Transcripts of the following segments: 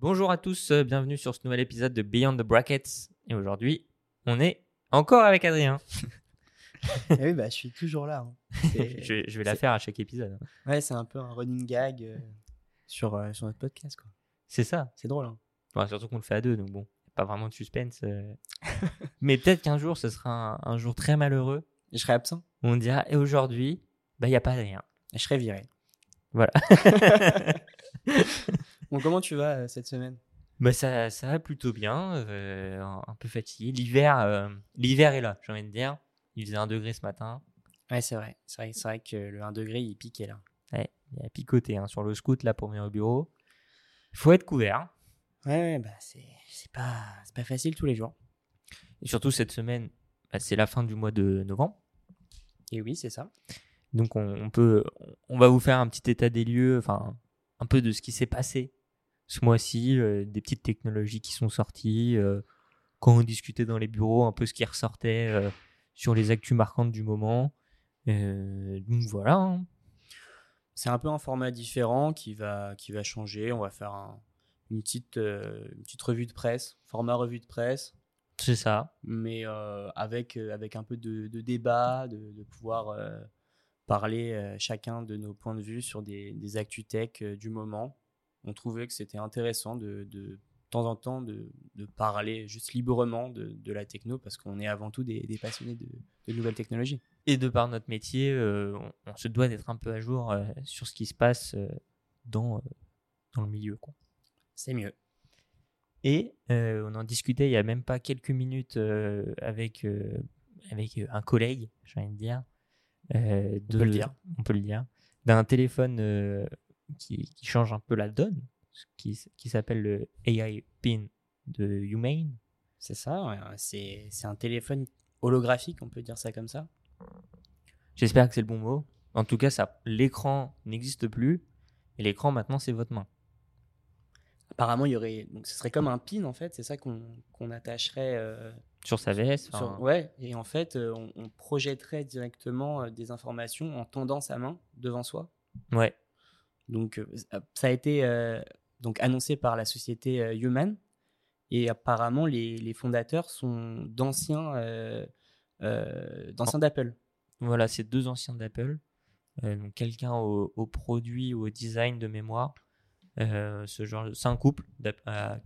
Bonjour à tous, euh, bienvenue sur ce nouvel épisode de Beyond the Brackets. Et aujourd'hui, on est encore avec Adrien. Eh oui, bah, je suis toujours là. hein. C'est- je, vais- je vais la c'est- faire à chaque épisode. Ouais, c'est un peu un running gag euh, sur, euh, sur notre podcast. quoi. C'est ça. C'est drôle. hein. Surtout qu'on le fait à deux, donc bon, pas vraiment de suspense. euh. Mais peut-être qu'un jour, ce sera un, un jour très malheureux Et je serai absent. où on dira, et aujourd'hui, bah, il n'y a pas Adrien. Et je serai viré. Voilà. Bon, comment tu vas euh, cette semaine? Bah ça, ça va plutôt bien, euh, un, peu fatigué. L'hiver, euh, l'hiver est là, j'ai envie de dire. Il faisait un degré ce matin. Ouais, c'est vrai. C'est vrai, c'est vrai que le 1 degré, il piquait là. Ouais, il a picoté hein, sur le scout là pour venir au bureau. Il faut être couvert. Ouais, ouais, bah, c'est c'est pas, c'est pas facile tous les jours. Et surtout cette semaine, bah, c'est la fin du mois de novembre. Et oui, c'est ça. Donc on, on peut, on va vous faire un petit état des lieux, enfin un peu de ce qui s'est passé ce mois-ci, euh, des petites technologies qui sont sorties, euh, quand on discutait dans les bureaux, un peu ce qui ressortait euh, sur les actus marquantes du moment. Donc voilà. hein. C'est un peu un format différent qui va, qui va changer. On va faire un- une, petite, une petite revue de presse, format revue de presse. C'est ça. mais avec, avec un peu de, de débat, de, de pouvoir parler chacun de nos points de vue sur des, des actus tech du moment. On trouvait que c'était intéressant de, de, de temps en temps de, de parler juste librement de, de la techno parce qu'on est avant tout des, des passionnés de, de nouvelles technologies. Et de par notre métier, euh, on, on se doit d'être un peu à jour euh, sur ce qui se passe euh, dans, dans le milieu. Quoi. C'est mieux. Et on en discutait il y a même pas quelques minutes avec, avec un collègue, j'ai envie de dire. On peut le dire. On peut le dire. D'un téléphone qui, qui change un peu la donne, qui, qui s'appelle le AI Pin de Humane. C'est ça, ouais, c'est c'est un téléphone holographique, on peut dire ça comme ça. J'espère que c'est le bon mot. En tout cas, ça, l'écran n'existe plus. Et l'écran, maintenant, c'est votre main. Apparemment, il y aurait. Donc, ce serait comme un pin en fait, c'est ça qu'on qu'on attacherait. euh, Sur sa veste. Sur- ouais, et en fait, euh, on, on projetterait directement euh, des informations en tendant sa main devant soi. ouais. Donc, euh, ça a été euh, donc annoncé par la société euh, Human, et apparemment, les, les fondateurs sont d'anciens euh, d'anciens d'Apple. Voilà, c'est deux anciens d'Apple. Donc quelqu'un au, au produit ou au design de mémoire. Ce genre, c'est un couple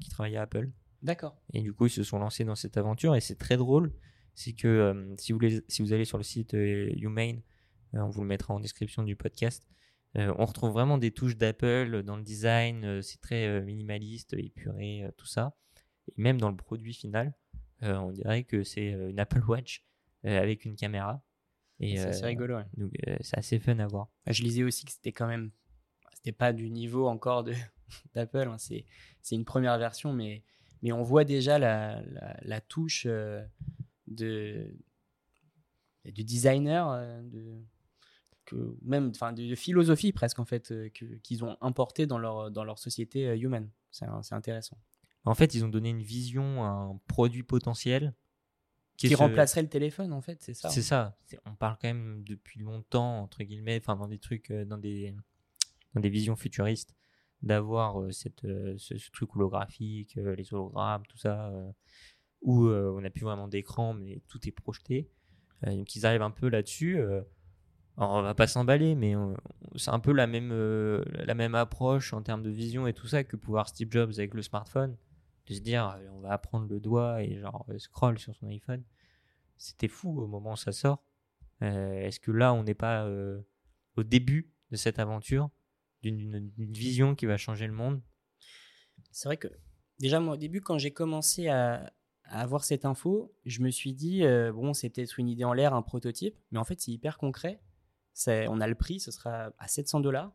qui travaillait à Apple. D'accord. Et du coup, ils se sont lancés dans cette aventure. Et c'est très drôle. C'est que si, vous les- si vous allez sur le site Humane, on vous le mettra en description du podcast, euh, on retrouve vraiment des touches d'Apple dans le design. euh, c'est très euh, minimaliste, épuré, tout ça. Et même dans le produit final, on dirait que c'est une Apple Watch avec une caméra. Et, C'est assez rigolo. ouais. donc c'est assez fun à voir. Je lisais aussi que c'était quand même. C'était pas du niveau encore de- d'Apple. hein, C'est c'est une première version, mais, mais on voit déjà la, la, la touche de, du designer, de, que, même enfin, de, de philosophie presque en fait, euh, que- qu'ils ont importé dans leur, dans leur société euh, human. C'est intéressant. En fait, ils ont donné une vision, un produit potentiel Qui, ce- remplacerait le téléphone en fait, c'est ça. C'est ça. C'est- On parle quand même depuis longtemps entre guillemets, enfin dans des trucs, euh, dans des dans des visions futuristes, d'avoir euh, cette euh, ce, ce truc holographique, euh, les hologrammes, tout ça, où on n'a plus vraiment d'écran, mais tout est projeté. Donc ils arrivent un peu là-dessus. Alors on va pas s'emballer, mais c'est un peu la même, euh, la même approche en termes de vision et tout ça que pouvoir Steve Jobs avec le smartphone. De se dire, euh, on va prendre le doigt et genre euh, scroll sur son iPhone. C'était fou au moment où ça sort. Est-ce que là, on n'est pas au début de cette aventure, d'une vision qui va changer le monde? C'est vrai que déjà, moi, au début, quand j'ai commencé à, à avoir cette info, je me suis dit, bon, c'est peut-être une idée en l'air, un prototype, mais en fait, c'est hyper concret. On a le prix, ce sera à 700 dollars.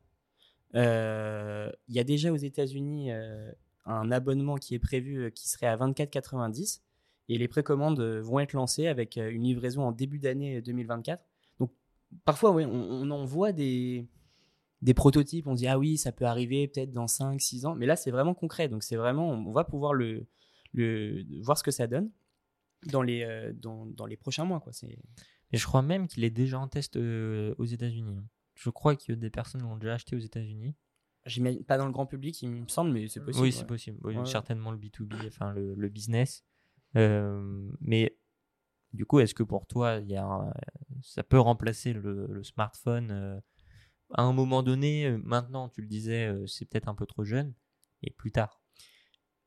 Euh, Il y a déjà aux États-Unis euh, un abonnement qui est prévu euh, qui serait à 24,90 et les précommandes vont être lancées avec une livraison en début d'année 2024. Donc, parfois, on, en voit des, des prototypes, on dit ah oui, ça peut arriver peut-être dans 5 6 ans, mais là c'est vraiment concret. Donc c'est vraiment on va pouvoir le, le voir ce que ça donne dans les dans, dans les prochains mois quoi, Et je crois même qu'il est déjà en test euh, aux États-Unis. hein. Je crois que des personnes l'ont déjà acheté aux États-Unis. J'imagine pas dans le grand public, il me semble, mais c'est possible. Oui, ouais. c'est possible. Oui, Ouais. Certainement le B2B, enfin le, le business. Euh, mais du coup, est-ce que pour toi, il y a un- ça peut remplacer le, le smartphone euh, à un moment donné Maintenant, tu le disais, c'est peut-être un peu trop jeune. Et plus tard?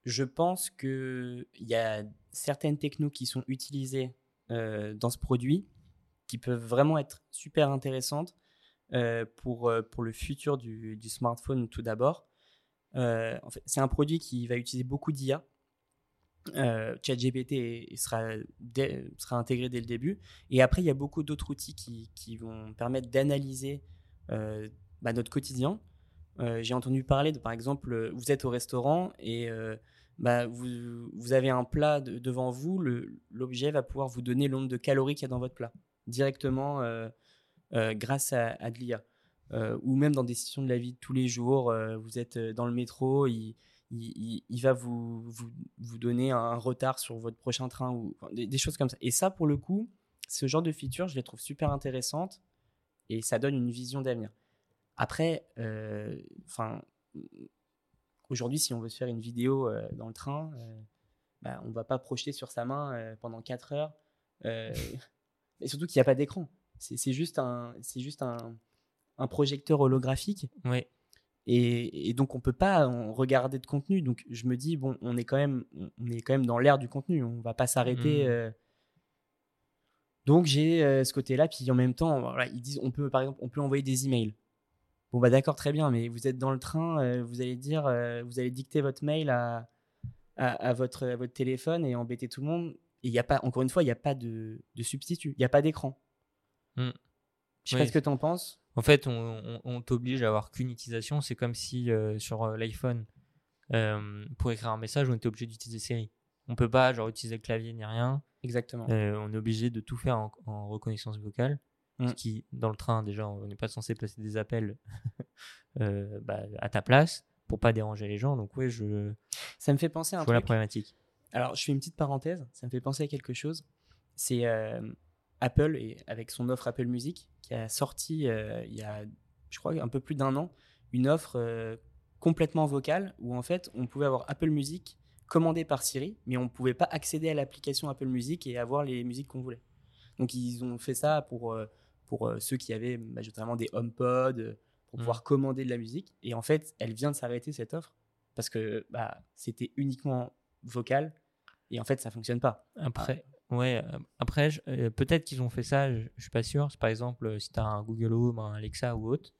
Je pense qu'il y a certaines technos qui sont utilisées euh, dans ce produit qui peuvent vraiment être super intéressantes euh, pour, euh, pour le futur du, smartphone tout d'abord. Euh, en fait, c'est un produit qui va utiliser beaucoup d'IA. ChatGPT sera, sera intégré dès le début. Et après, il y a beaucoup d'autres outils qui, qui vont permettre d'analyser bah, notre quotidien. J'ai entendu parler de, par exemple, vous êtes au restaurant et bah, vous, vous avez un plat de- devant vous, l'objet va pouvoir vous donner le nombre de calories qu'il y a dans votre plat directement euh, euh, grâce à, à de l'IA. Euh, ou même dans des situations de la vie de tous les jours, vous êtes dans le métro, il, il, va vous, vous, vous donner un retard sur votre prochain train ou des, choses comme ça. Et ça, pour le coup, ce genre de feature, je les trouve super intéressantes et ça donne une vision d'avenir. Après, enfin, aujourd'hui, si on veut se faire une vidéo dans le train, bah, on va pas projeter sur sa main pendant 4 heures. Et surtout qu'il n'y a pas d'écran. C'est juste un, c'est juste un, un projecteur holographique. Et, et donc on peut pas en regarder de contenu. Donc je me dis bon, on est quand même, on est quand même dans l'ère du contenu. On va pas s'arrêter. Mhm. euh. Donc j'ai euh, ce côté-là. Puis en même temps, voilà, ils disent, on peut par exemple, on peut envoyer des emails. Bon bah d'accord, très bien. Mais vous êtes dans le train, euh, vous allez dire, vous allez dicter votre mail à, à, à votre, à votre téléphone et embêter tout le monde. Et il y a pas, encore une fois, il n'y a pas de, de substitut. Il n'y a pas d'écran. Mm. Je sais Oui. pas ce que tu en penses. En fait, on, on- on t'oblige à avoir qu'une utilisation. C'est comme si euh, sur euh, l'iPhone, euh, pour écrire un message, on était obligé d'utiliser Siri. On peut pas genre utiliser le clavier ni rien. Exactement. On est obligé de tout faire en, en reconnaissance vocale. Ce Mm. qui, dans le train, déjà, on n'est pas censé passer des appels bah, à ta place pour pas déranger les gens. Donc, ouais, je, Ça me fait penser à je un vois la problématique. Alors, je fais une petite parenthèse, ça me fait penser à quelque chose. C'est euh, Apple, et avec son offre Apple Music, qui a sorti euh, il y a, je crois, un peu plus d'un an, une offre euh, complètement vocale où en fait, on pouvait avoir Apple Music commandé par Siri, mais on ne pouvait pas accéder à l'application Apple Music et avoir les musiques qu'on voulait. Donc, ils ont fait ça pour, pour ceux qui avaient majoritairement des HomePod, pour Mm. pouvoir commander de la musique. Et en fait, elle vient de s'arrêter cette offre parce que bah, c'était uniquement vocal et en fait ça fonctionne pas. Après, ouais, euh, après je- euh, peut-être qu'ils ont fait ça, je, je suis pas sûr. Par exemple, euh, si tu as un Google Home, un Alexa ou autre,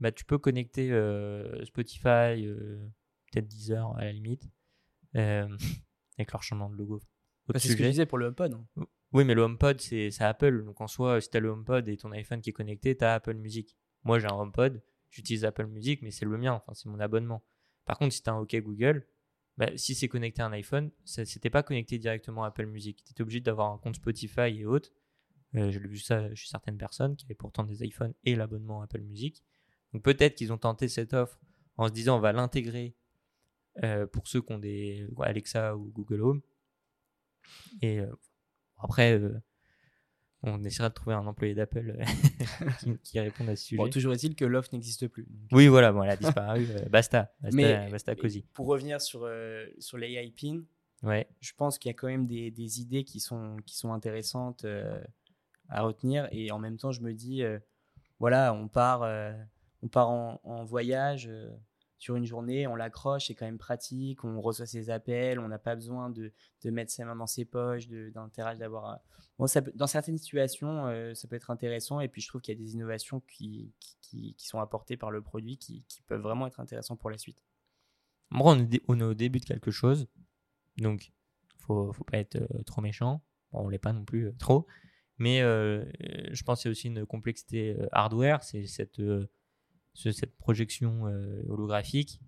bah, tu peux connecter euh, Spotify, euh, peut-être Deezer à la limite, euh, avec leur changement de logo. Autre c'est ce que je disais pour le HomePod. hein. Oui, mais le HomePod, c'est c'est Apple. Donc en soi, si tu as le HomePod et ton iPhone qui est connecté, tu as Apple Music. Moi, j'ai un HomePod, j'utilise Apple Music, mais c'est le mien, enfin, c'est mon abonnement. Par contre, si tu as un OK Google, bah, si c'est connecté à un iPhone, c'était pas connecté directement à Apple Music. Tu étais obligé d'avoir un compte Spotify et autres. Euh, j'ai vu ça chez certaines personnes qui avaient pourtant des iPhones et l'abonnement Apple Music. Donc peut-être qu'ils ont tenté cette offre en se disant on va l'intégrer euh, pour ceux qui ont des Alexa ou Google Home. Et euh, après, euh, on essaiera de trouver un employé d'Apple euh, qui, qui réponde à ce sujet. Bon, toujours est-il que l'offre n'existe plus. Donc, Oui, voilà, bon, elle a disparu. euh, basta, basta, Mais- basta cosy. Pour revenir sur, euh, sur l'AI PIN, Ouais, je pense qu'il y a quand même des, des idées qui sont, qui sont intéressantes euh, à retenir. Et en même temps, je me dis, euh, voilà, on part, euh, on part en, en voyage euh, sur une journée, on l'accroche, c'est quand même pratique, on reçoit ses appels, on n'a pas besoin de, de mettre ses mains dans ses poches, d'interagir, d'avoir... dans certaines situations, euh, ça peut être intéressant. Et puis, je trouve qu'il y a des innovations qui, qui, qui- sont apportées par le produit qui, qui peuvent vraiment être intéressantes pour la suite. Bon, on, est, on est au début de quelque chose, donc faut, faut pas être euh, trop méchant. Bon, on l'est pas non plus euh, trop, mais je pense qu'il y a aussi une complexité hardware, c'est cette, ce- cette projection euh, holographique.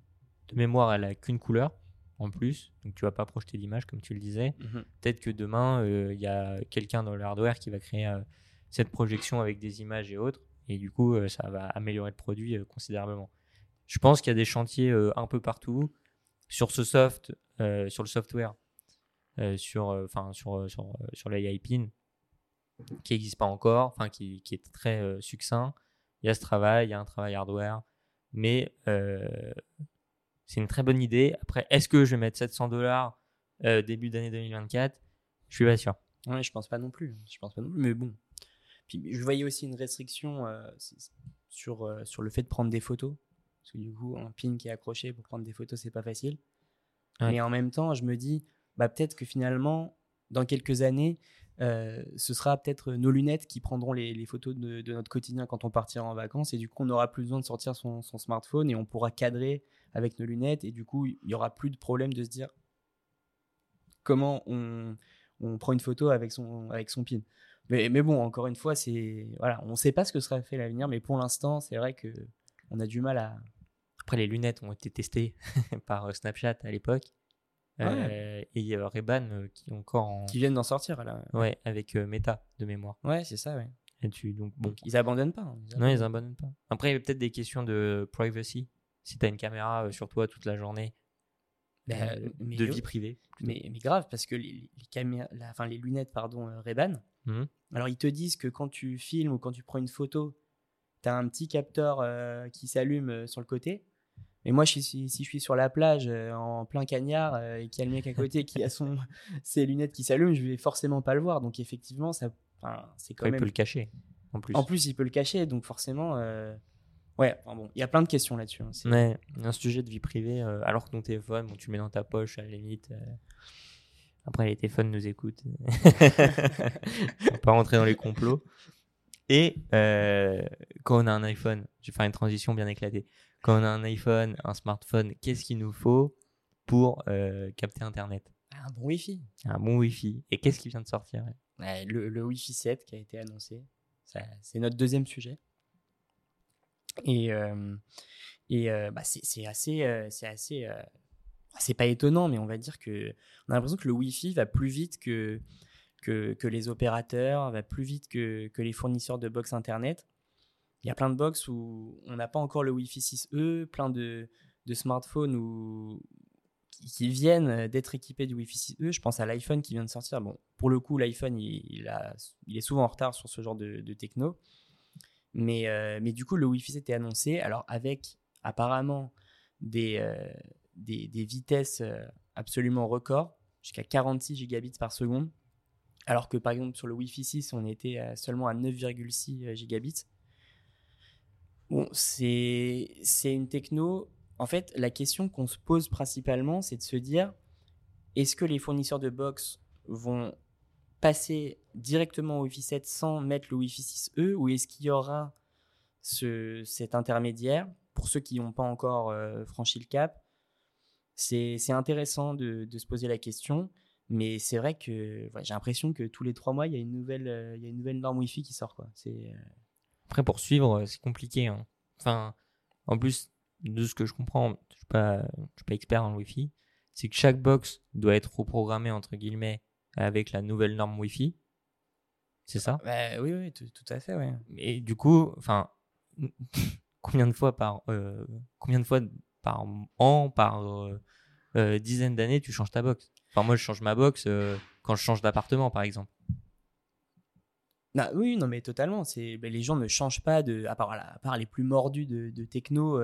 De mémoire, elle a qu'une couleur en plus, donc tu vas pas projeter d'image comme tu le disais. Peut-être que demain, euh, il y a quelqu'un dans le hardware qui va créer euh, cette projection avec des images et autres, et du coup, ça va améliorer le produit considérablement. Je pense qu'il y a des chantiers un peu partout sur ce soft, sur le software, sur, enfin sur, sur, sur l'AI PIN, qui n'existe pas encore, enfin qui, qui est très succinct. Il y a ce travail, il y a un travail hardware. Mais euh, c'est une très bonne idée. Après, est-ce que je vais mettre 700 dollars début d'année 2024 Je suis pas sûr. Ouais, je pense pas non plus. Je pense pas non plus. Mais bon. Puis je voyais aussi une restriction euh, sur, euh, sur le fait de prendre des photos. Parce que du coup, un pin qui est accroché pour prendre des photos, c'est pas facile. Mais en même temps, je me dis, bah, peut-être que finalement, dans quelques années, euh, ce sera peut-être nos lunettes qui prendront les, photos de, notre quotidien quand on partira en vacances. Et du coup, on n'aura plus besoin de sortir son, smartphone et on pourra cadrer avec nos lunettes. Et du coup, il n'y aura plus de problème de se dire comment on, on prend une photo avec son, avec son pin. Mais, mais bon, encore une fois, c'est voilà, on ne sait pas ce que sera fait l'avenir, mais pour l'instant, c'est vrai que on a du mal à. Après, les lunettes ont été testées par euh, Snapchat à l'époque. Euh, et il y a Reban euh, qui encore en... qui viennent d'en sortir là. Ouais, avec Meta de mémoire. Ouais, c'est ça, ouais. Et tu donc bon, ils abandonnent pas. Hein, non, ils abandonnent pas. Après, il y a peut-être des questions de privacy. Si tu as une caméra sur toi toute la journée, bah, de vie privée. Mais, mais, grave, parce que les, les, caméras, enfin, les lunettes pardon, euh, Ray-Ban, mmh. alors ils te disent que quand tu filmes ou quand tu prends une photo, tu as un petit capteur euh, qui s'allume euh, sur le côté. Mais moi, si, si, je suis sur la plage en plein cagnard et qu'il y a le mec à côté qui a son, ses lunettes qui s'allument, je vais forcément pas le voir. Donc effectivement, ça, c'est quand même. Il peut le cacher. En plus. en plus, il peut le cacher. Donc forcément, Ouais, bon, il y a plein de questions là-dessus. Hein, ouais, un sujet de vie privée, euh, alors que ton téléphone, bon, tu le mets dans ta poche à la limite. Euh, après, les téléphones nous écoutent. on va pas rentrer dans les complots. Et euh, quand on a un iPhone, je vais faire une transition bien éclatée. Quand on a un iPhone, un smartphone, qu'est-ce qu'il nous faut pour capter Internet? Un bon Wi-Fi. Un bon Wi-Fi. Et qu'est-ce qui vient de sortir le, le Wi-Fi 7 qui a été annoncé. C'est notre deuxième sujet. Et, euh, et euh, bah, c'est assez. Euh, c'est assez c'est pas étonnant, mais on va dire que on a l'impression que le Wi-Fi va plus vite que, que, les opérateurs, va plus vite que, que, les fournisseurs de box internet. Il y a plein de box où on n'a pas encore le Wi-Fi 6E, plein de, de smartphones où, qui, viennent d'être équipés du Wi-Fi 6E. Je pense à l'iPhone qui vient de sortir. Bon, pour le coup, l'iPhone, il, il, est souvent en retard sur ce genre de, de techno. Mais, euh, mais du coup, le Wi-Fi s'était annoncé, alors avec apparemment des, euh, des, des, vitesses euh, absolument records, jusqu'à 46 gigabits par seconde, alors que par exemple sur le Wi-Fi 6, on était seulement à 9,6 gigabits. Bon, c'est une techno. En fait, la question qu'on se pose principalement, c'est de se dire est-ce que les fournisseurs de box vont passer directement au Wi-Fi 7 sans mettre le Wi-Fi 6E ou est-ce qu'il y aura ce, cet intermédiaire? Pour ceux qui n'ont pas encore euh, franchi le cap C'est intéressant de, de, se poser la question, mais c'est vrai que j'ai l'impression que tous les trois mois, il y a une nouvelle, euh, y a une nouvelle norme Wi-Fi qui sort. Quoi. Euh, Après, pour suivre, c'est compliqué. Hein. Enfin, en plus de ce que je comprends, je ne suis, pas, suis pas expert en Wi-Fi, c'est que chaque box doit être reprogrammée, entre guillemets, avec la nouvelle norme Wi-Fi. C'est ça? Bah, Oui, oui, tout, à fait. Ouais. Et du coup, enfin, combien de fois par euh, combien de fois par an, par euh, euh, dizaine d'années, tu changes ta box? Enfin, moi, je change ma box quand je change d'appartement, par exemple. Bah, oui, non, mais totalement. C'est bah, les gens ne changent pas de, à part, à part les plus mordus de, de techno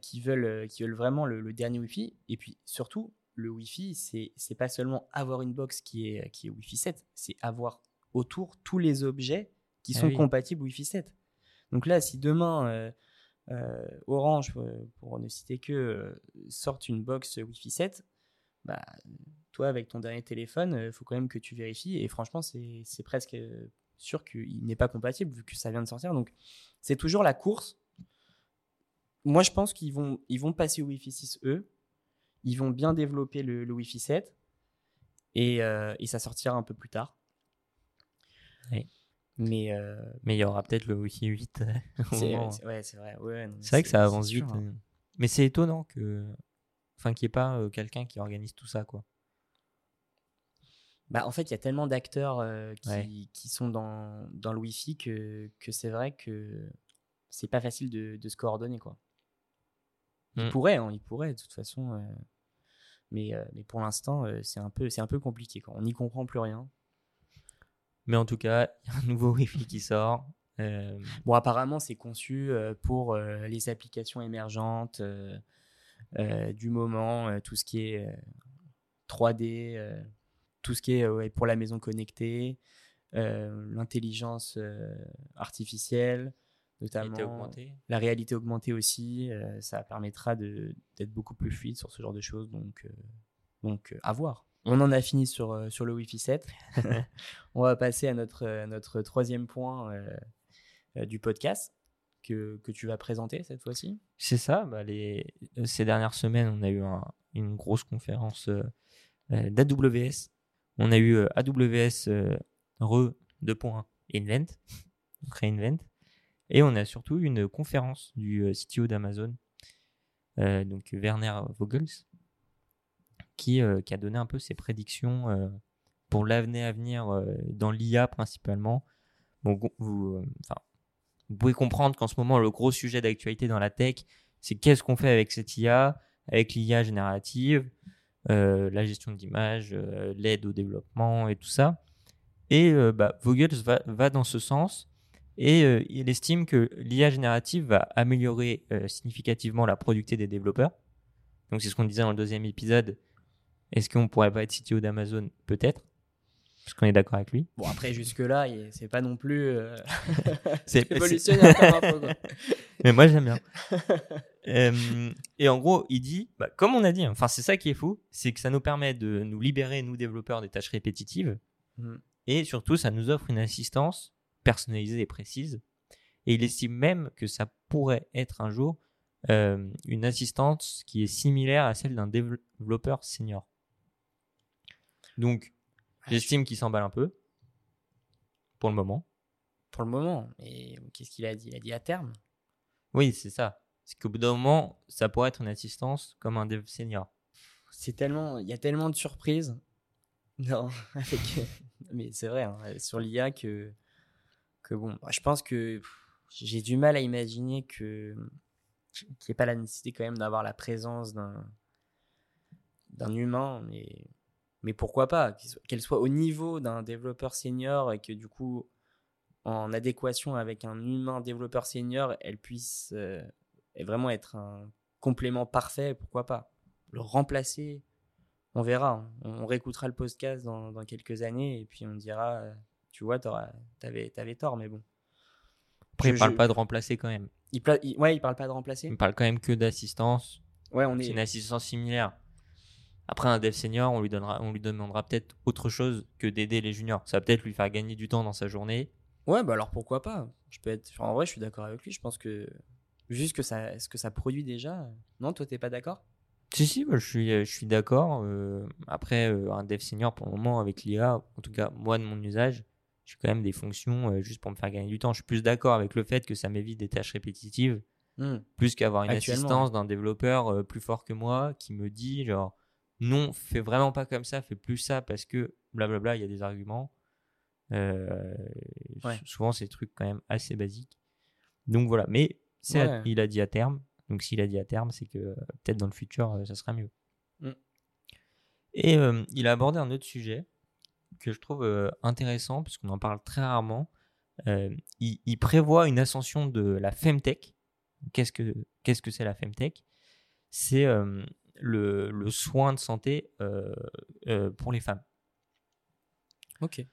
qui veulent qui veulent vraiment le, le dernier Wi-Fi. Et puis surtout, le Wi-Fi, c'est c'est pas seulement avoir une box qui est qui est Wi-Fi 7, c'est avoir autour tous les objets qui ah sont compatibles Wi-Fi 7. Donc là, si demain euh, euh, Orange, euh, pour ne citer que, sorte une box Wi-Fi 7, bah, toi, avec ton dernier téléphone, il faut quand même que tu vérifies. Et franchement, c'est presque sûr qu'il n'est pas compatible vu que ça vient de sortir. Donc, c'est toujours la course. Moi, je pense qu'ils vont, ils vont passer au Wi-Fi 6E ils vont bien développer le, Wi-Fi 7 et, euh, et, ça sortira un peu plus tard. Mais euh, mais il y aura peut-être le Wi-Fi 8. c'est ouais, vrai. Ouais, c'est vrai que ça avance vite. Hein. Mais c'est étonnant que, enfin, qu'il n'y ait pas euh, quelqu'un qui organise tout ça, quoi. Bah, en fait, il y a tellement d'acteurs qui, qui, sont dans, dans le Wi-Fi que, que c'est vrai que c'est pas facile de, de, se coordonner, quoi. Il mm. pourrait, hein, il pourrait, de toute façon. Mais, euh, mais pour l'instant, euh, c'est un, peu, un peu compliqué. Quoi. On n'y comprend plus rien. Mais en tout cas, il y a un nouveau Wi-Fi qui sort. Euh, Bon, apparemment, c'est conçu euh, pour euh, les applications émergentes euh, euh, du moment, euh, tout ce qui est euh, 3D, euh, tout ce qui est euh, ouais, pour la maison connectée, euh, l'intelligence euh, artificielle, notamment la réalité augmentée aussi. euh, ça permettra de- d'être beaucoup plus fluide sur ce genre de choses. Donc, euh, donc euh, à voir. On en a fini sur, euh, sur le Wi-Fi 7. On va passer à notre, euh, notre troisième point euh, euh, du podcast que, tu vas présenter cette fois-ci? C'est ça. Bah, les... Ces dernières semaines, on a eu un- une grosse conférence euh, euh, d'AWS. On a eu euh, AWS euh, Re 2.1 Invent, donc Reinvent. Et on a surtout eu une conférence du euh, CTO d'Amazon, euh, donc Werner Vogels, qui, euh, a donné un peu ses prédictions euh, pour l'avenir à venir euh, dans l'IA principalement. Bon, vous, euh, vous pouvez comprendre qu'en ce moment, le gros sujet d'actualité dans la tech, c'est qu'est-ce qu'on fait avec cette IA, avec l'IA générative, euh, la gestion d'images, euh, l'aide au développement et tout ça. Et euh, bah, Vogels va, dans ce sens et il estime que l'IA générative va améliorer significativement la productivité des développeurs. Donc c'est ce qu'on disait dans le deuxième épisode. Est-ce qu'on pourrait pas être CTO d'Amazon? Peut-être. Parce qu'on est d'accord avec lui. Bon, après, jusque-là, c'est pas non plus euh, C'est révolutionnaire. Mais moi, j'aime bien. Euh, et en gros, il dit, bah, comme on a dit, hein, enfin, c'est ça qui est fou, c'est que ça nous permet de nous libérer, nous développeurs, des tâches répétitives. Mhm. Et surtout, ça nous offre une assistance personnalisée et précise. Et il estime même que ça pourrait être un jour euh, une assistance qui est similaire à celle d'un développeur senior. Donc, j'estime qu'il s'emballe un peu, pour le moment. Pour le moment. Et qu'est-ce qu'il a dit? Il a dit à terme. Oui, c'est ça. C'est qu'au bout d'un moment, ça pourrait être une assistance comme un dev senior. C'est tellement, il y a tellement de surprises. Non, avec, mais c'est vrai hein, sur l'IA que que bon, je pense que j'ai du mal à imaginer que qu'il n'y ait pas la nécessité quand même d'avoir la présence d'un d'un humain, mais mais pourquoi pas qu'elle soit au niveau d'un développeur senior et que du coup en adéquation avec un humain développeur senior, elle puisse euh, vraiment être un complément parfait, pourquoi pas le remplacer on verra. On, on réécoutera le podcast dans, dans quelques années et puis on dira, euh, tu vois, t'avais avais tort, mais bon. Après, Je- il parle je- pas de remplacer quand même. Il, pla- il- ouais, il parle pas de remplacer. Il parle quand même que d'assistance. Ouais, on C'est est. une assistance similaire. Après, un dev senior, on lui, donnera, on lui demandera peut-être autre chose que d'aider les juniors. Ça va peut-être lui faire gagner du temps dans sa journée. Ouais, bah alors pourquoi pas? Je peux être. En vrai, je suis d'accord avec lui. Je pense que juste que ça, ce que ça produit déjà. Non, toi, t'es pas d'accord? Si, si, moi, je suis, je suis d'accord. Euh, après, euh, un dev senior, pour le moment, avec l'IA, en tout cas, moi, de mon usage, j'ai quand même des fonctions euh, juste pour me faire gagner du temps. Je suis plus d'accord avec le fait que ça m'évite des tâches répétitives, Hmm. plus qu'avoir une assistance d'un développeur plus fort que moi qui me dit, genre, non, fais vraiment pas comme ça, fais plus ça parce que blablabla, il y a des arguments. Euh, Ouais. Souvent, c'est des trucs quand même assez basiques. Donc voilà, mais c'est à- il a dit à terme. Donc s'il a dit à terme, c'est que peut-être dans le futur, euh, ça sera mieux. Mm. Et euh, il a abordé un autre sujet que je trouve euh, intéressant, puisqu'on en parle très rarement. Il, il prévoit une ascension de la Femtech. Qu'est-ce que qu'est-ce que c'est la Femtech? C'est le, le soin de santé euh, euh, pour les femmes. Ok.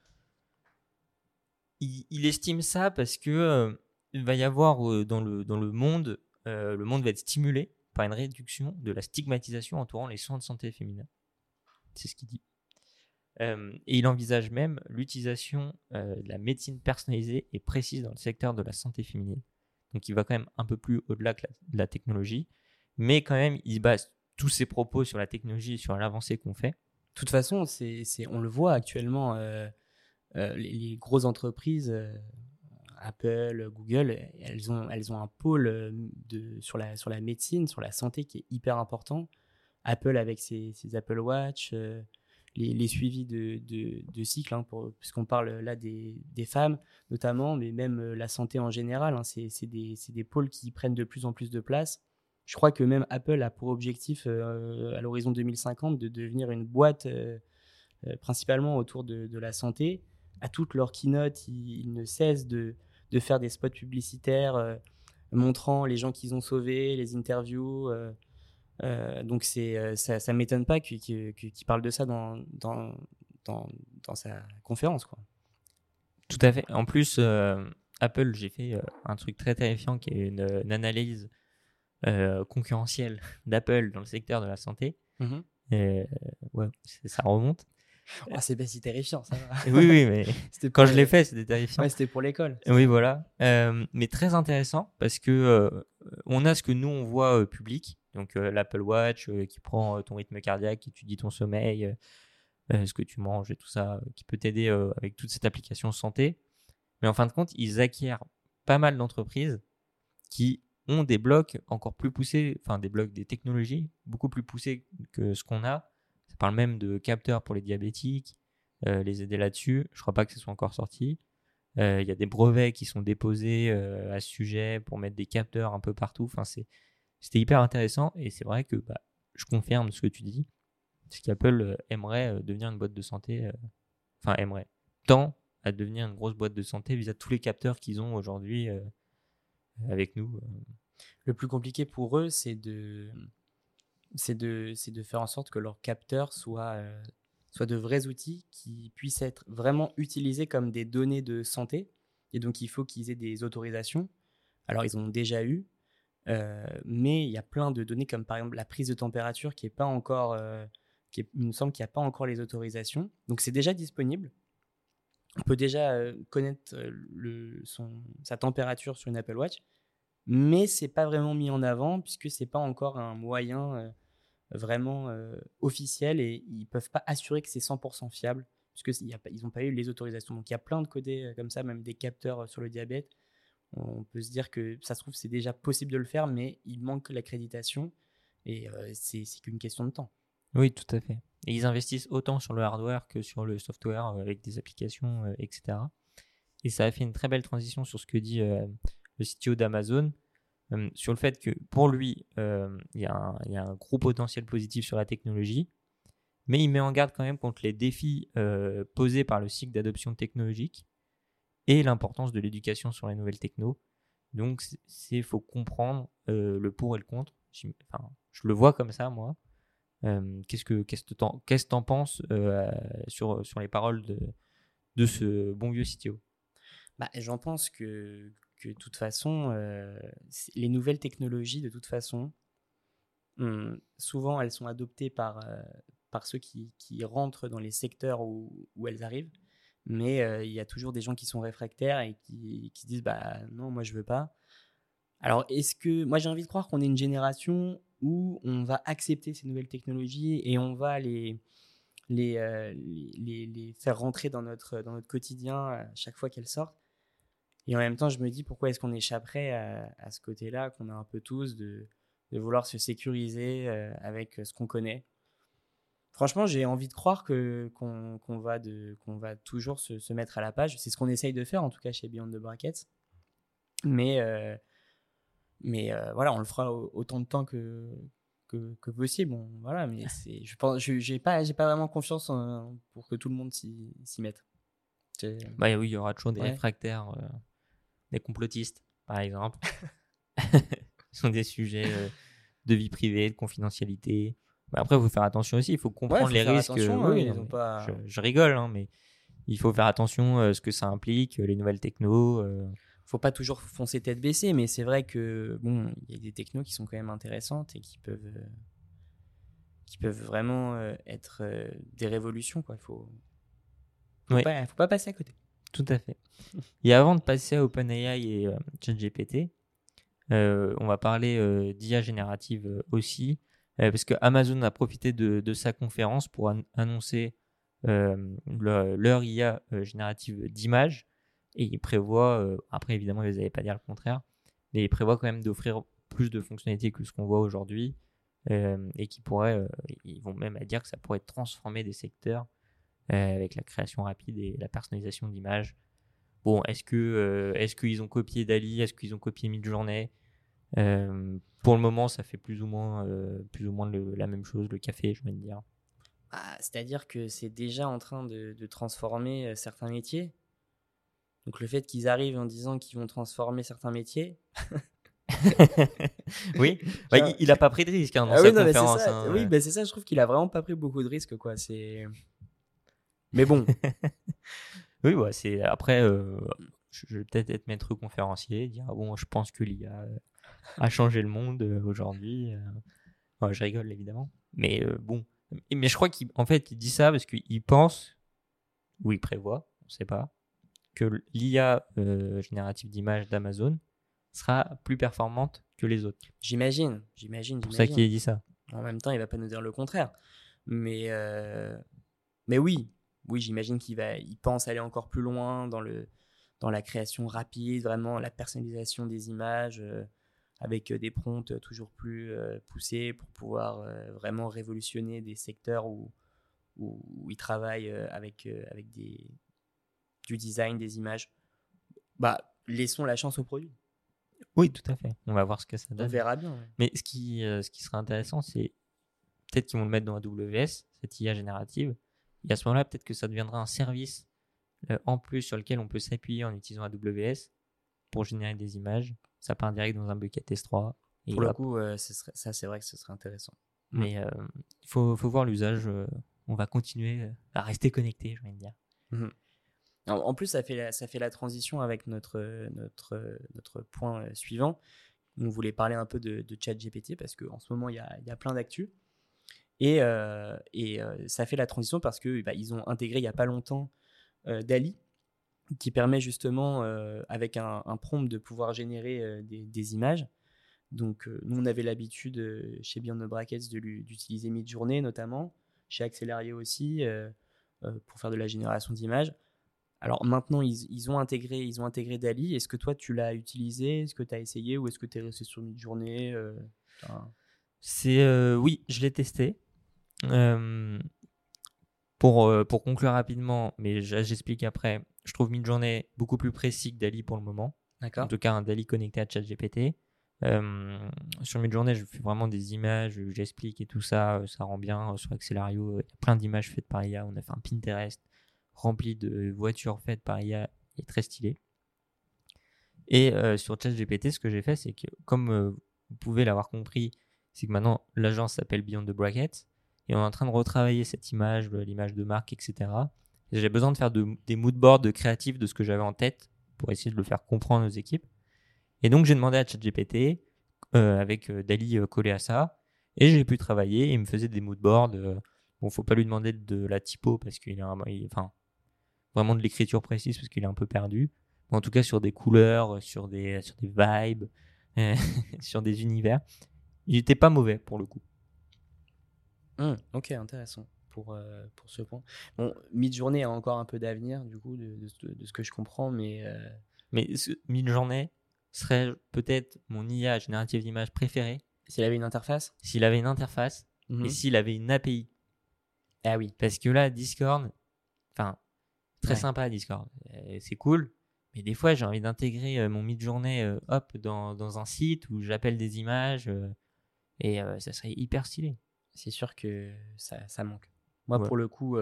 il, il estime ça parce que euh, il va y avoir dans le dans le monde le monde va être stimulé par une réduction de la stigmatisation entourant les soins de santé féminins. C'est ce qu'il dit. Euh, et il envisage même l'utilisation euh, de la médecine personnalisée et précise dans le secteur de la santé féminine. Donc il va quand même un peu plus au-delà de la technologie, mais quand même il base tous ses propos sur la technologie sur l'avancée qu'on fait. De toute façon, c'est, on le voit actuellement, euh, euh, les, grosses entreprises, euh, Apple, Google, elles ont, elles ont un pôle de, sur, la, sur la médecine, sur la santé qui est hyper important. Apple avec ses, Apple Watch, les, suivis de, de, de cycle, hein, puisqu'on parle là des, des femmes notamment, mais même la santé en général, hein, c'est, des, des pôles qui prennent de plus en plus de place. Je crois que même Apple a pour objectif euh, à l'horizon 2050 de devenir une boîte euh, euh, principalement autour de, la santé. À toutes leurs keynotes, ils, ne cessent de, de faire des spots publicitaires montrant les gens qu'ils ont sauvés, les interviews. donc c'est ça, ça m'étonne pas qu'il parle de ça dans, dans, dans, dans, sa conférence. Quoi. Tout à fait. En plus, Apple, j'ai fait un truc très terrifiant qui est une, analyse concurrentielle d'Apple dans le secteur de la santé. Mmh et, ouais, ça remonte. C'est pas si terrifiant, ça oui, oui, mais quand je l'ai fait, c'était terrifiant. Ouais, c'était pour l'école. Oui, voilà. Euh, mais très intéressant parce que euh, on a ce que nous on voit euh, public, donc l'Apple Watch qui prend ton rythme cardiaque, qui étudie ton sommeil, ce que tu manges et tout ça, qui peut t'aider avec toute cette application santé. Mais en fin de compte, ils acquièrent pas mal d'entreprises qui ont des blocs encore plus poussés, enfin des blocs, des technologies beaucoup plus poussées que ce qu'on a ça parle même de capteurs pour les diabétiques, euh, les aider là-dessus. Je crois pas que ce soit encore sorti. Euh, il y a des brevets qui sont déposés euh, à ce sujet pour mettre des capteurs un peu partout. Enfin, c'était hyper intéressant et c'est vrai que bah, je confirme ce que tu dis. C'est qu'Apple aimerait devenir une boîte de santé, enfin aimerait, tend à devenir une grosse boîte de santé vis-à-vis de tous les capteurs qu'ils ont aujourd'hui avec nous. Le plus compliqué pour eux, c'est de faire en sorte que leurs capteurs soient, euh, de vrais outils qui puissent être vraiment utilisés comme des données de santé. Et donc, il faut qu'ils aient des autorisations. Alors, ils ont déjà eu, euh, mais il y a plein de données comme par exemple la prise de température qui est pas encore, euh, il me semble qu'il n'y a pas encore les autorisations. Donc, c'est déjà disponible. On peut déjà connaître le, son, sa température sur une Apple Watch, mais c'est pas vraiment mis en avant puisque c'est pas encore un moyen vraiment euh, officiel et ils peuvent pas assurer que c'est 100% fiable puisqu'ils n'ont pas eu les autorisations. Donc il y a plein de codés euh, comme ça, même des capteurs euh, sur le diabète. On peut se dire que ça se trouve c'est déjà possible de le faire, mais il manque l'accréditation et c'est qu'une question de temps. Oui, tout à fait. Et ils investissent autant sur le hardware que sur le software avec des applications, etc. Et ça a fait une très belle transition sur ce que dit le CTO d'Amazon, euh, sur le fait que pour lui, euh, il y, a un gros potentiel positif sur la technologie, mais il met en garde quand même contre les défis euh, posés par le cycle d'adoption technologique et l'importance de l'éducation sur les nouvelles techno. Donc, il faut comprendre le pour et le contre. Je le vois comme ça, moi. Qu'est-ce que qu'est-ce que tu en penses sur, sur les paroles de, de ce bon vieux CTO bah, J'en pense que, de toute façon, euh, les nouvelles technologies, de toute façon, hum, souvent elles sont adoptées par, euh, par ceux qui, qui, rentrent dans les secteurs où, où elles arrivent. Mais euh, il y a toujours des gens qui sont réfractaires et qui, qui disent bah non, moi je veux pas. Alors est-ce que moi j'ai envie de croire qu'on est une génération où on va accepter ces nouvelles technologies et on va les les, les, les, faire rentrer dans notre, dans notre quotidien à chaque fois qu'elles sortent. Et en même temps, je me dis pourquoi est-ce qu'on échapperait à, ce côté-là qu'on a un peu tous de, de vouloir se sécuriser euh, avec ce qu'on connaît? Franchement, j'ai envie de croire que qu'on va de qu'on va toujours se, se, mettre à la page. C'est ce qu'on essaye de faire en tout cas chez Beyond the Brackets. Mais euh, mais euh, voilà, on le fera autant de temps que que, que possible. Bon, voilà, mais c'est je pense j'ai pas j'ai pas vraiment confiance pour que tout le monde s'y mette. Bah oui, il y aura toujours des réfractaires des complotistes, par exemple. Ce sont des sujets euh, de vie privée, de confidentialité. Mais après, il faut faire attention aussi. Il faut comprendre les risques. Hein, pas... je, rigole, hein, mais il faut faire attention à euh, ce que ça implique, les nouvelles technos. Euh. Faut pas toujours foncer tête baissée, mais c'est vrai que bon, il y a des technos qui sont quand même intéressantes et qui peuvent, qui peuvent vraiment être des révolutions. Quoi. Il faut, faut, pas, faut pas passer à côté. Tout à fait. Et avant de passer à OpenAI et euh, ChatGPT, euh, on va parler euh, d'IA générative aussi, parce que Amazon a profité de, sa conférence pour annoncer leur, IA générative d'images, et il prévoit, après évidemment ils n'avaient pas dire le contraire, mais il prévoit quand même d'offrir plus de fonctionnalités que ce qu'on voit aujourd'hui, et qui pourrait, ils vont même à dire que ça pourrait transformer des secteurs euh, avec la création rapide et la personnalisation d'images. Bon, est-ce que euh, est-ce qu'ils ont copié Dali? Est-ce qu'ils ont copié Midjourney? Euh, Pour le moment, ça fait plus ou moins plus ou moins la même chose, le café, je vais dire. Ah, c'est-à-dire que c'est déjà en train de, transformer certains métiers. Donc le fait qu'ils arrivent en disant qu'ils vont transformer certains métiers. oui, bah, il, il a pas pris de risque hein, dans Ah sa oui, non, c'est conférence. ça. hein, Oui, bah, c'est ça, je trouve qu'il a vraiment pas pris beaucoup de risques, quoi. C'est. Mais bon, Oui, ouais, c'est après. euh, je vais peut-être être maître conférencier, dire ah bon, je pense que l'IA euh, a changé le monde euh, aujourd'hui. Ouais, je rigole évidemment, mais euh, bon. Mais je crois qu'en fait, il dit ça parce qu'il pense ou il prévoit, on sait pas, que l'IA euh, générative d'images d'Amazon sera plus performante que les autres. j'imagine, j'imagine, C'est pour ça qu'il a dit ça. En même temps, il va pas nous dire le contraire. Mais, euh, mais oui, oui, j'imagine qu'il va, il pense aller encore plus loin dans le, dans la création rapide, vraiment la personnalisation des images, euh, avec des prompts toujours plus poussés pour pouvoir vraiment révolutionner des secteurs où, où, où il travaille euh, avec, avec des, du design des images. Bah, laissons la chance au produit. Oui, tout à fait. On va voir ce que ça On donne. verra bien. ouais. Mais ce qui, euh, ce qui serait intéressant, c'est peut-être qu'ils vont le mettre dans AWS, cette IA générative. Et à ce moment-là, peut-être que ça deviendra un service euh, en plus sur lequel on peut s'appuyer en utilisant AWS pour générer des images. Ça part direct dans un bucket S3. Et Pour le coup, euh, ce serait, ça, c'est vrai que ce serait intéressant. Mais euh, il faut, faut voir l'usage. on va continuer à rester connecté, je vais dire. En, en plus, ça fait, la, ça fait la transition avec notre, notre, notre point euh, suivant. On voulait parler un peu de, ChatGPT parce qu'en ce moment, il y a, y a plein d'actu. Et, euh, et euh, ça fait la transition parce que bah, ont intégré il n'y a pas longtemps euh, Dali, qui permet justement, avec un, prompt, de pouvoir générer des, images. Donc, nous, on avait l'habitude chez Beyond the Brackets d'utiliser Midjourney notamment, chez Accelerio aussi, pour faire de la génération d'images. Alors maintenant, ils, ils ont intégré, ils ont intégré Dali. Est-ce que toi, tu l'as utilisé? Est-ce que tu as essayé? Ou est-ce que tu es resté sur Midjourney euh, t'as- C'est euh, oui, je l'ai testé. Euh, pour, euh, pour conclure rapidement, mais j'explique après, je trouve Midjourney beaucoup plus précis que Dali pour le moment. En D'accord tout cas, un Dali connecté à ChatGPT. Euh, sur Midjourney, je fais vraiment des images, j'explique et tout ça, euh, ça rend bien. Sur Accelario, il y a plein d'images faites par IA. On a fait un Pinterest rempli de voitures faites par IA, est très stylé. Et euh, sur ChatGPT, ce que j'ai fait, c'est que comme euh, vous pouvez l'avoir compris, c'est que maintenant l'agence s'appelle Beyond the Brackets et on est en train de retravailler cette image, euh, l'image de marque, etc. Et J'ai besoin de faire de- des moodboards de créatifs de ce que j'avais en tête pour essayer de le faire comprendre aux équipes. Et donc j'ai demandé à ChatGPT avec Dali collé à ça et j'ai pu travailler. Il me faisait des moodboards. bon, faut pas lui demander de la typo parce qu'il a, un- il- enfin, vraiment de l'écriture précise parce qu'il est un peu perdu. Mais en tout cas sur des couleurs, euh, sur des, sur des vibes, euh, sur des univers. Il était pas mauvais pour le coup. Hum, Ok, intéressant pour, euh, pour ce point. Bon, Midjourney a encore un peu d'avenir, du coup, de, de ce- de ce que je comprends, mais euh, Mais ce- Midjourney serait peut-être mon IA générative d'image préférée s'il avait une interface? S'il avait une interface Mhm. et s'il avait une API. Ah oui. Parce que là, Discord, enfin, très Ouais. sympa Discord, c'est cool. Mais des fois, j'ai envie d'intégrer euh, mon mid-journée euh, hop, dans, dans un site où j'appelle des images euh, et ça serait hyper stylé. c'est sûr que ça, ça manque. Moi, Ouais. pour le coup,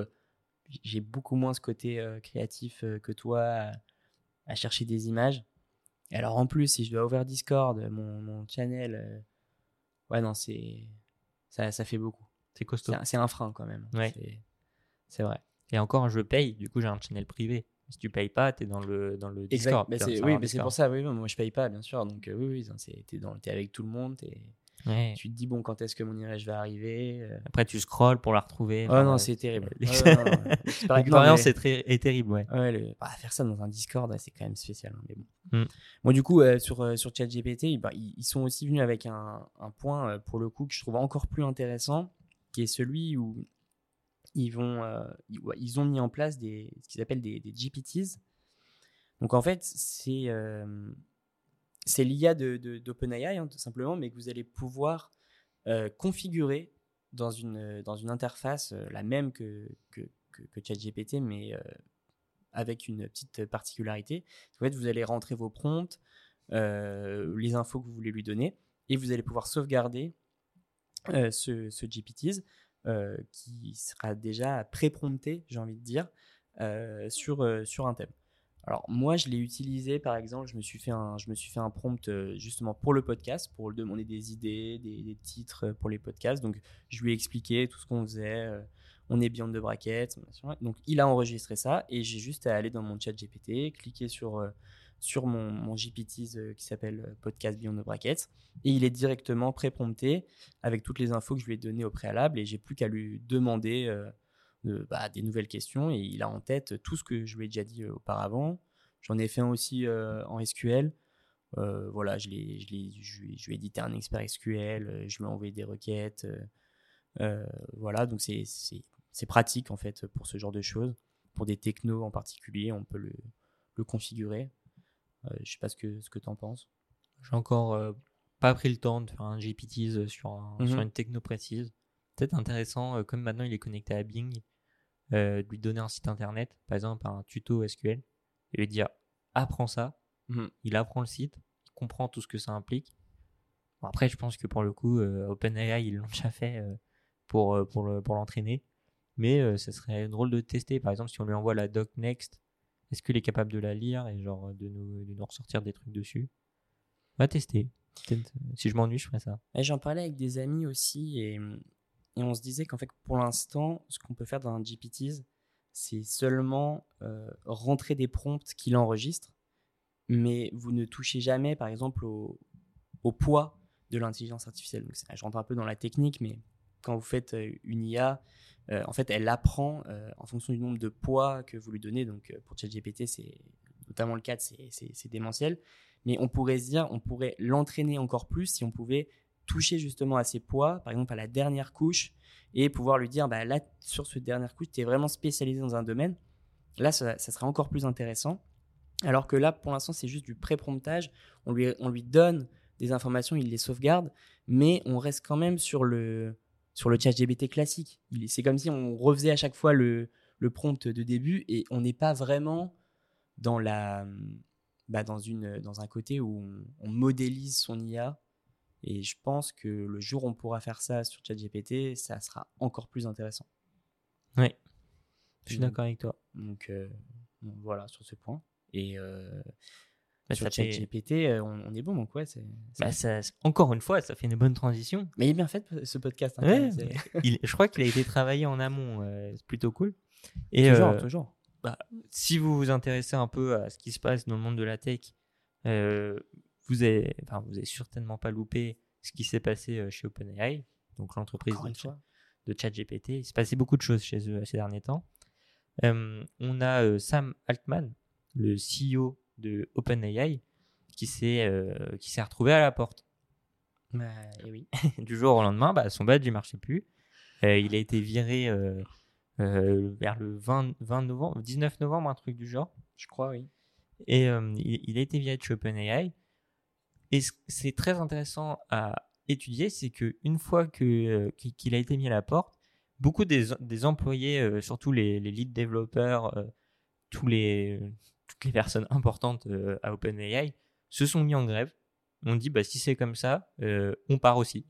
j'ai beaucoup moins ce côté créatif que toi à, chercher des images. Et alors, en plus, si je dois ouvrir Discord, mon, mon channel, euh, ouais, non, c'est ça, ça fait beaucoup. C'est costaud. C'est un, frein quand même. Ouais. C'est vrai. Et encore, je paye, du coup, j'ai un channel privé. Si tu payes pas, t'es dans le, dans le. Discord. C'est- le oui, mais c'est Discord. pour ça. Oui, moi, je paye pas, bien sûr. Donc, euh, oui, oui, c'est- t'es dans- t'es avec tout le monde. Ouais. Tu te dis, bon, quand est-ce que mon image va arriver euh. Après, tu scrolls pour la retrouver. Oh non, euh, c'est terrible. l'expérience- est, très, est terrible, ouais. Ouais, le- bah, faire ça dans un Discord, c'est quand même spécial. hein, mais bon. Mm. Bon, du coup, euh, sur, sur ChatGPT, bah, ils, ils sont aussi venus avec un, un point, pour le coup, que je trouve encore plus intéressant, qui est celui où euh, ils, ont mis en place ce qu'ils appellent des, GPTs. Donc, en fait, c'est euh, l'IA d'OpenAI, hein, tout simplement, mais que vous allez pouvoir euh, configurer dans une, interface la même que, ChatGPT, mais avec une petite particularité. En fait, vous allez rentrer vos prompts, les infos que vous voulez lui donner, et vous allez pouvoir sauvegarder ce GPTs euh, qui sera déjà pré-prompté, j'ai envie de dire, euh, sur, euh, sur un thème. Alors moi, je l'ai utilisé, par exemple, je me suis fait un, je me suis fait un prompt justement pour le podcast, pour lui demander des idées, des, titres pour les podcasts. Donc je lui ai expliqué tout ce qu'on faisait. on est Beyond de machin. Donc il a enregistré ça et j'ai juste à aller dans mon chat GPT, cliquer sur, sur mon, mon GPTs euh, qui s'appelle euh, Podcast Beyond the Brackets et il est directement pré-prompté avec toutes les infos que je lui ai données au préalable et j'ai plus qu'à lui demander euh, bah, des nouvelles questions et il a en tête tout ce que je lui ai déjà dit auparavant. J'en ai fait un aussi en SQL. Voilà, je, l'ai- je, je, lui ai- édité un expert SQL, je lui ai envoyé des requêtes. voilà, donc c'est- c'est c'est pratique en fait pour ce genre de choses. Pour des technos en particulier, on peut le, le configurer. Euh, je sais pas ce que, ce que tu en penses. J'ai encore euh, pas pris le temps de faire un GPTs sur, un- Mhm. sur une techno précise. Peut-être intéressant, euh, comme maintenant il est connecté à Bing, euh, de lui donner un site internet, par exemple un tuto SQL, et lui dire apprends ça. Mhm. Il apprend le site, il comprend tout ce que ça implique. Bon, après, je pense que pour le coup, euh, OpenAI, ils l'ont déjà fait euh, pour, euh, le- pour l'entraîner. Mais euh, ça serait drôle de tester. Par exemple, si on lui envoie la doc next, est-ce qu'il est capable de la lire et genre de nous, de nous ressortir des trucs dessus? On va tester. Si je m'ennuie, je ferai ça. J'en parlais avec des amis aussi et, et on se disait qu'en fait, pour l'instant, ce qu'on peut faire dans un GPTs, c'est seulement euh, rentrer des prompts qu'il enregistre, mais vous ne touchez jamais, par exemple, au, poids de l'intelligence artificielle. Donc, je rentre un peu dans la technique, mais quand vous faites euh, une IA, euh, en fait, elle apprend euh, en fonction du nombre de poids que vous lui donnez. Donc, euh, pour ChatGPT, c'est notamment le cas, c'est- c'est c'est démentiel. Mais on pourrait se dire, on pourrait l'entraîner encore plus si on pouvait toucher justement à ses poids, par exemple à la dernière couche, et pouvoir lui dire, bah, là, sur cette dernière couche, tu es vraiment spécialisé dans un domaine. Là, ça, ça serait encore plus intéressant. Alors que là, pour l'instant, c'est juste du pré-promptage. On lui, on lui donne des informations, il les sauvegarde, mais on reste quand même sur le, sur le chat GBT classique. C'est comme si on refaisait à chaque fois le, le prompt de début et on n'est pas vraiment dans, la, bah, dans, une, dans un côté où on, on modélise son IA. Et je pense que le jour où on pourra faire ça sur ChatGPT, ça sera encore plus intéressant. Oui. Je suis d'accord avec toi. Donc euh, donc voilà sur ce point. Et euh, Bah, sur fait- ChatGPT, euh, on, on est bon, donc ouais. c'est Bah, ça- encore une fois, ça fait une bonne transition. Mais il est bien fait ce podcast. hein, Ouais, quand même, c'est- Il- je crois qu'il a été travaillé en amont. euh, c'est plutôt cool. Et toujours, euh, toujours. si vous vous intéressez un peu à ce qui se passe dans le monde de la tech, euh, vous avez, enfin, vous avez certainement pas loupé ce qui s'est passé chez OpenAI, donc l'entreprise de, de ChatGPT. Il s'est passé beaucoup de choses chez eux ces derniers temps. On a Sam Altman, le CEO de OpenAI, qui s'est euh, qui s'est retrouvé à la porte Bah, et oui. du jour au lendemain. Bah, son badge ne marchait plus. Euh, il a été viré euh, vers le 20, 20 novembre, 19 novembre, un truc du genre. Je crois, oui. Et il, il a été viré de chez OpenAI. Et ce- c'est très intéressant à étudier, c'est qu'une fois que, euh, qu'il qu'il a été mis à la porte, beaucoup des, des employés, surtout les, les lead développeurs, tous les, toutes les personnes importantes euh, à OpenAI, se sont mis en grève. On dit, bah, si c'est comme ça, euh, on part aussi.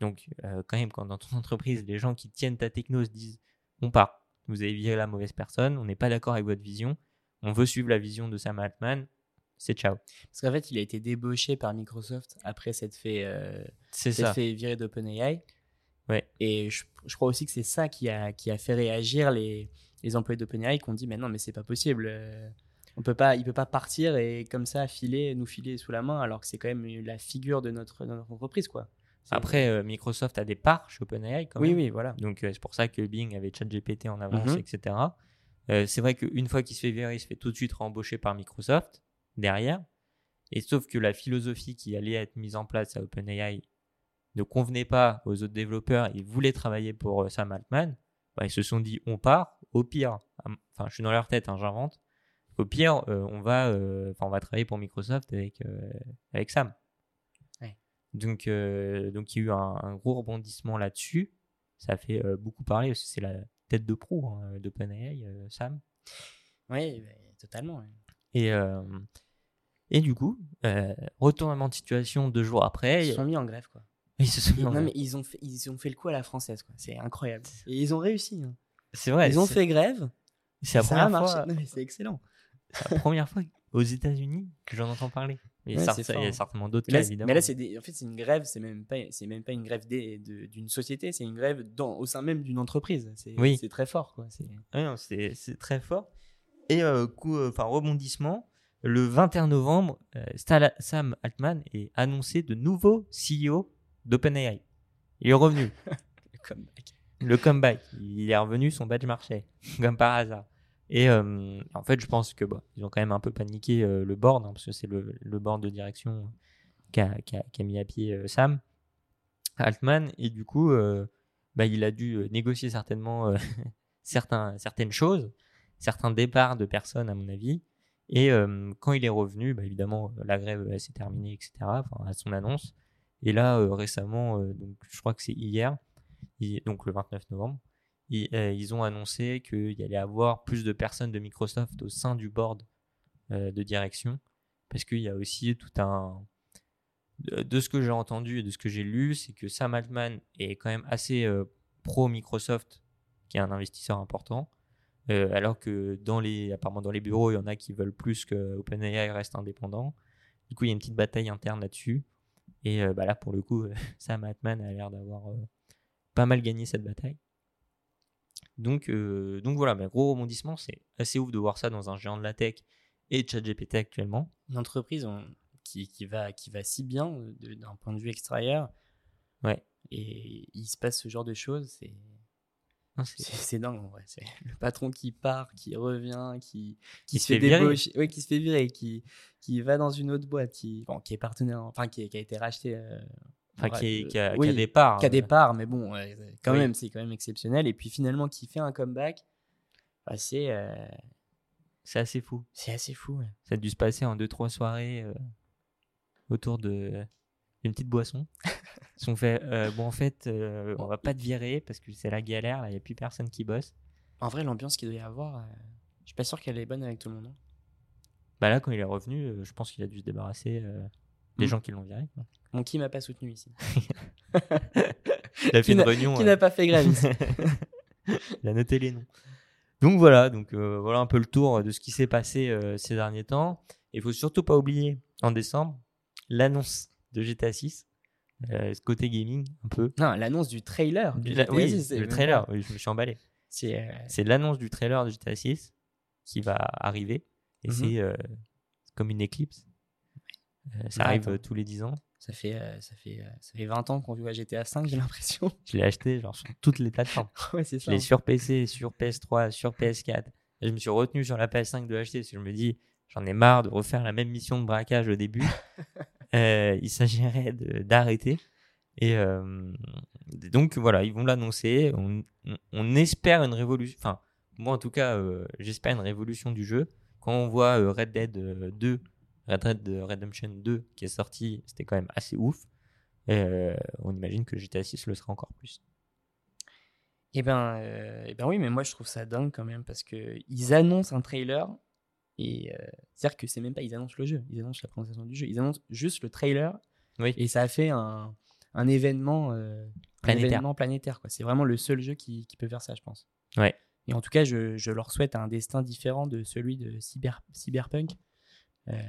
Donc, euh, quand même, quand dans ton entreprise, les gens qui tiennent ta techno se disent, on part, vous avez viré la mauvaise personne, on n'est pas d'accord avec votre vision, on veut suivre la vision de Sam Altman, c'est ciao. Parce qu'en fait, il a été débauché par Microsoft après s'être fait, fait virer d'OpenAI. Ouais. Et je, je crois aussi que c'est ça qui a, qui a fait réagir les, les employés d'OpenAI qui ont dit Mais non, mais c'est pas possible. euh, On peut pas, il peut pas partir et comme ça filer, nous filer sous la main alors que c'est quand même la figure de notre, de notre entreprise. quoi. Après, euh, Microsoft a des parts chez OpenAI quand oui, même. oui, voilà. Donc, euh, c'est pour ça que Bing avait ChatGPT en avance, Mhm. etc. Euh, c'est vrai qu'une fois qu'il se fait virer, il se fait tout de suite rembaucher par Microsoft derrière. Et sauf que la philosophie qui allait être mise en place à OpenAI ne convenait pas aux autres développeurs. Ils voulaient travailler pour Sam Altman. Bah, ils se sont dit on part. Au pire, enfin, je suis dans leur tête, hein, j'invente. Au pire, euh, on va, euh, on va travailler pour Microsoft avec euh, avec Sam. Ouais. Donc, euh, donc il y a eu un, un gros rebondissement là-dessus. Ça a fait beaucoup parler parce que c'est la tête de proue hein, d'OpenAI, Sam. Oui, totalement. Et, et du coup, retournement de situation deux jours après, Ils se sont mis en grève. Quoi. ils se sont mis en non, grève. mais ils ont, fait, ils ont fait le coup à la française. quoi. C'est incroyable. Et ils ont réussi. hein. C'est vrai. ils ont fait grève. C'est la ça première fois. C'est excellent. c'est la première fois aux États-Unis que j'en entends parler. Ouais, il y a certainement d'autres Mais cas, évidemment. mais là, des- en fait, c'est une grève, c'est même pas, c'est même pas une grève d'une société, c'est une grève dans, au sein même d'une entreprise. C'est Oui. c'est très fort, quoi. C'est- très fort. Et euh, coup, euh, enfin rebondissement, le 21 novembre, euh, Sam Altman est annoncé de nouveau CEO d'OpenAI. Il est revenu, comeback. Le comeback. Il est revenu, son badge marchait, comme par hasard. Et euh, en fait, je pense que bah, ils ont quand même un peu paniqué euh, le board, hein, parce que c'est le, le board de direction qui a, qui a- qui a mis à pied euh, Sam Altman. Et du coup, bah, il a dû négocier certainement certaines choses, certains départs de personnes, à mon avis. Et quand il est revenu, bah, évidemment, la grève s'est terminée, etc., à son annonce. Et là, récemment, donc, je crois que c'est hier, donc le 29 novembre, ils, euh, ils ont annoncé qu'il y allait avoir plus de personnes de Microsoft au sein du board euh, de direction, parce qu'il y a aussi tout un... De, ce que j'ai entendu et de ce que j'ai lu, c'est que Sam Altman est quand même assez euh, pro Microsoft, qui est un investisseur important, alors que dans les, apparemment dans les bureaux, il y en a qui veulent plus que OpenAI reste indépendant. Du coup, il y a une petite bataille interne là-dessus. Et euh, bah là, pour le coup, Sam Altman a l'air d'avoir pas mal gagné cette bataille. Donc, euh, donc voilà, mais gros rebondissement, c'est assez ouf de voir ça dans un géant de la tech et ChatGPT actuellement. Une entreprise on- qui, qui, va, qui va si bien euh, d'un point de vue extérieur. Ouais. Et il se passe ce genre de choses, c'est c'est- dingue en vrai. C'est le patron qui part, qui revient, qui, Qui se fait virer. ouais, qui se fait virer, qui, qui va dans une autre boîte, qui, bon, qui est partenaire, enfin qui, qui a été racheté. euh, Enfin, ouais, qui, est- euh, qui a, qui oui, a des parts. qui a des euh, parts, mais bon, quand Oui. même, c'est quand même exceptionnel. Et puis finalement, qui fait un comeback, bah, c'est euh, C'est assez fou. c'est assez fou. ouais. Ça a dû se passer en 2-3 soirées euh, autour de d'une petite boisson. Ils sont fait, euh, bon, en fait, euh, on va pas te virer parce que c'est la galère, il n'y a plus personne qui bosse. En vrai, l'ambiance qu'il doit y avoir, je suis pas sûr qu'elle est bonne avec tout le monde. hein. Bah là, quand il est revenu, je pense qu'il a dû se débarrasser des Mm. gens qui l'ont viré. Mon qui m'a pas soutenu ici. Il a fait une réunion. Qui n'a pas fait grève ici. il a noté les noms. Donc voilà, donc euh, voilà un peu le tour de ce qui s'est passé euh, ces derniers temps. Il faut surtout pas oublier en décembre l'annonce de GTA 6, euh, ce côté gaming un peu. Non, l'annonce du trailer. La- GTA oui, 6, c'est le trailer, oui, je me suis emballé. C'est l'annonce du trailer de GTA 6 qui va arriver et Mhm. c'est comme une éclipse. Euh, ça arrive attends. euh, tous les 10 ans. ça fait euh, ça fait ça fait 20 ans qu'on joue à GTA 5, j'ai l'impression. Je l'ai acheté genre, sur toutes les plateformes. ouais, c'est Je ça. l'ai hein. sur PC, sur PS3, sur PS4. Et je me suis retenu sur la PS5 de l'acheter parce que je me dis, j'en ai marre de refaire la même mission de braquage au début. Euh, il s'agirait d'arrêter. Et euh, donc voilà, ils vont l'annoncer. On, on- on espère une révolution. Enfin, moi en tout cas, euh, j'espère une révolution du jeu. Quand on voit Red Dead euh, 2, Red Dead Redemption 2 qui est sorti, c'était quand même assez ouf. Et, euh, on imagine que GTA 6 le sera encore plus. Eh ben, euh, eh ben oui, mais moi je trouve ça dingue quand même parce que ils annoncent un trailer et euh, c'est-à-dire que c'est même pas ils annoncent le jeu, ils annoncent la présentation du jeu, ils annoncent juste le trailer Oui. et ça a fait un, un événement euh, un Planétaire. événement planétaire quoi. C'est vraiment le seul jeu qui, qui peut faire ça, je pense. Ouais. Et en tout cas, je, je leur souhaite un destin différent de celui de Cyber, Cyberpunk euh,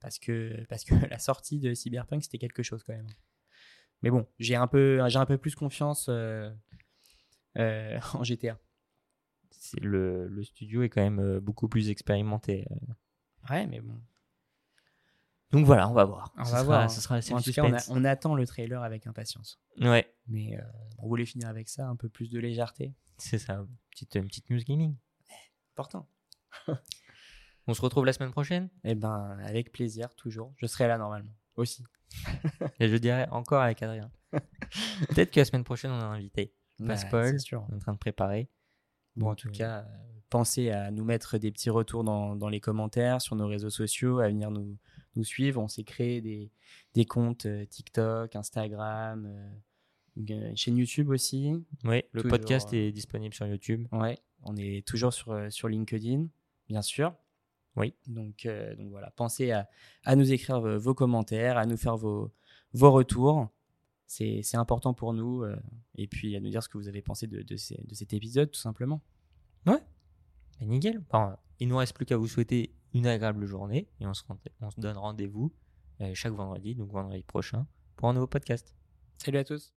parce que parce que la sortie de Cyberpunk c'était quelque chose quand même. Mais bon, j'ai un peu j'ai un peu plus confiance. euh, euh, en GTA. c'est le, le studio est quand même euh, beaucoup plus expérimenté. Ouais, mais bon. Donc voilà, on va voir. On ce va sera, voir. Ce sera c'est En tout cas, on, a- suspense. on attend le trailer avec impatience. Ouais, Mais euh, on voulait finir avec ça, un peu plus de légèreté. c'est ça. Petite, une petite news gaming. Important. On se retrouve la semaine prochaine? Eh ben, avec plaisir, toujours. Je serai là normalement. Aussi. Et je dirais encore avec Adrien. Peut-être que la semaine prochaine, on a un invité. Spoil. c'est sûr. On est en train de préparer. Bon, en tout euh, cas, pensez à nous mettre des petits retours dans, dans les commentaires, sur nos réseaux sociaux, à venir nous, nous suivre. On s'est créé des, des comptes euh, TikTok, Instagram, euh, chaîne YouTube aussi. Oui, le Toujours, podcast est disponible sur YouTube. Ouais, on est toujours sur, sur LinkedIn, bien sûr. Oui. Donc, euh, donc voilà, pensez à, à nous écrire vos, commentaires, à nous faire vos, vos retours. C'est important pour nous. euh, et puis à nous dire ce que vous avez pensé de, de, ces- de cet épisode, tout simplement. Et nickel. Enfin, il nous reste plus qu'à vous souhaiter une agréable journée et on se, on se donne rendez-vous euh, chaque vendredi, donc vendredi prochain, pour un nouveau podcast. Salut à tous.